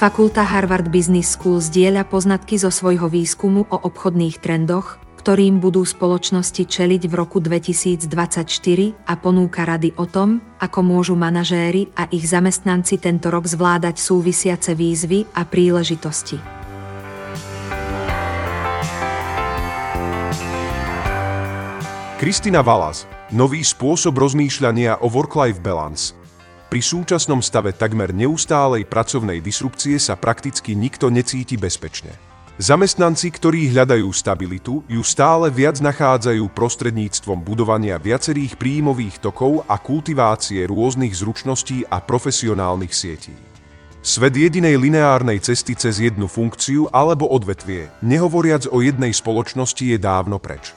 Fakulta Harvard Business School zdieľa poznatky zo svojho výskumu o obchodných trendoch, ktorým budú spoločnosti čeliť v roku 2024 a ponúka rady o tom, ako môžu manažéri a ich zamestnanci tento rok zvládať súvisiace výzvy a príležitosti. Kristina Valas, nový spôsob rozmýšľania o work-life balance. Pri súčasnom stave takmer neustálej pracovnej disrupcie sa prakticky nikto necíti bezpečne. Zamestnanci, ktorí hľadajú stabilitu, ju stále viac nachádzajú prostredníctvom budovania viacerých príjmových tokov a kultivácie rôznych zručností a profesionálnych sietí. Svet jedinej lineárnej cesty cez jednu funkciu alebo odvetvie, nehovoriac o jednej spoločnosti, je dávno preč.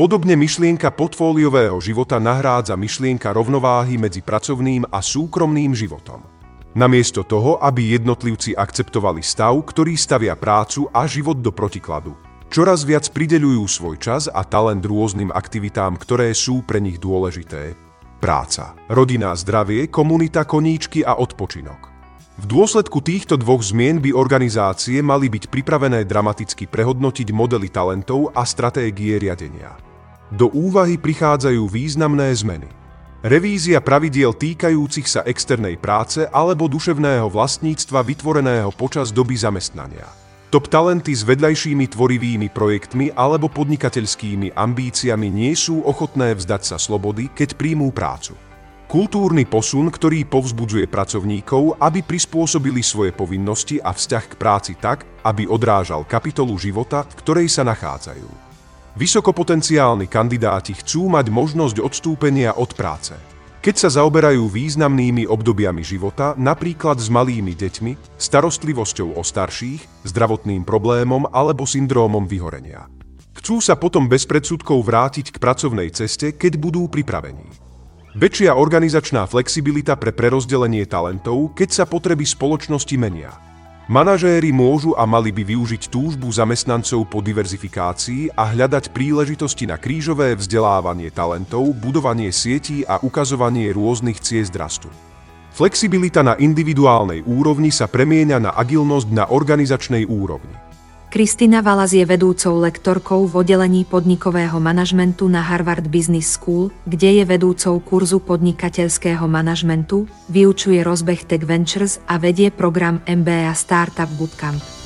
Podobne myšlienka portfóliového života nahrádza myšlienka rovnováhy medzi pracovným a súkromným životom. Namiesto toho, aby jednotlivci akceptovali stav, ktorý stavia prácu a život do protikladu. Čoraz viac prideľujú svoj čas a talent rôznym aktivitám, ktoré sú pre nich dôležité. Práca, rodina, zdravie, komunita, koníčky a odpočinok. V dôsledku týchto dvoch zmien by organizácie mali byť pripravené dramaticky prehodnotiť modely talentov a stratégie riadenia. Do úvahy prichádzajú významné zmeny. Revízia pravidiel týkajúcich sa externej práce alebo duševného vlastníctva vytvoreného počas doby zamestnania. Top talenty s vedľajšími tvorivými projektmi alebo podnikateľskými ambíciami nie sú ochotné vzdať sa slobody, keď príjmú prácu. Kultúrny posun, ktorý povzbudzuje pracovníkov, aby prispôsobili svoje povinnosti a vzťah k práci tak, aby odrážal kapitolu života, v ktorej sa nachádzajú. Vysokopotenciálni kandidáti chcú mať možnosť odstúpenia od práce. Keď sa zaoberajú významnými obdobiami života, napríklad s malými deťmi, starostlivosťou o starších, zdravotným problémom alebo syndrómom vyhorenia. Chcú sa potom bez predsudkov vrátiť k pracovnej ceste, keď budú pripravení. Väčšia organizačná flexibilita pre prerozdelenie talentov, keď sa potreby spoločnosti menia – Manažéri môžu a mali by využiť túžbu zamestnancov po diverzifikácii a hľadať príležitosti na krížové vzdelávanie talentov, budovanie sietí a ukazovanie rôznych ciest rastu. Flexibilita na individuálnej úrovni sa premieňa na agilnosť na organizačnej úrovni. Kristina Valas je vedúcou lektorkou v oddelení podnikového manažmentu na Harvard Business School, kde je vedúcou kurzu podnikateľského manažmentu, vyučuje rozbeh Tech Ventures a vedie program MBA Startup Bootcamp.